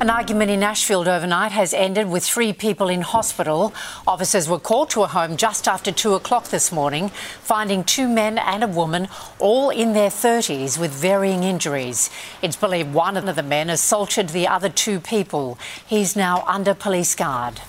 An argument in Ashfield overnight has ended with three people in hospital. Officers were called to a home just after two o'clock this morning, finding two men and a woman, all in their 30s, with varying injuries. It's believed one of the men assaulted the other two people. He's now under police guard.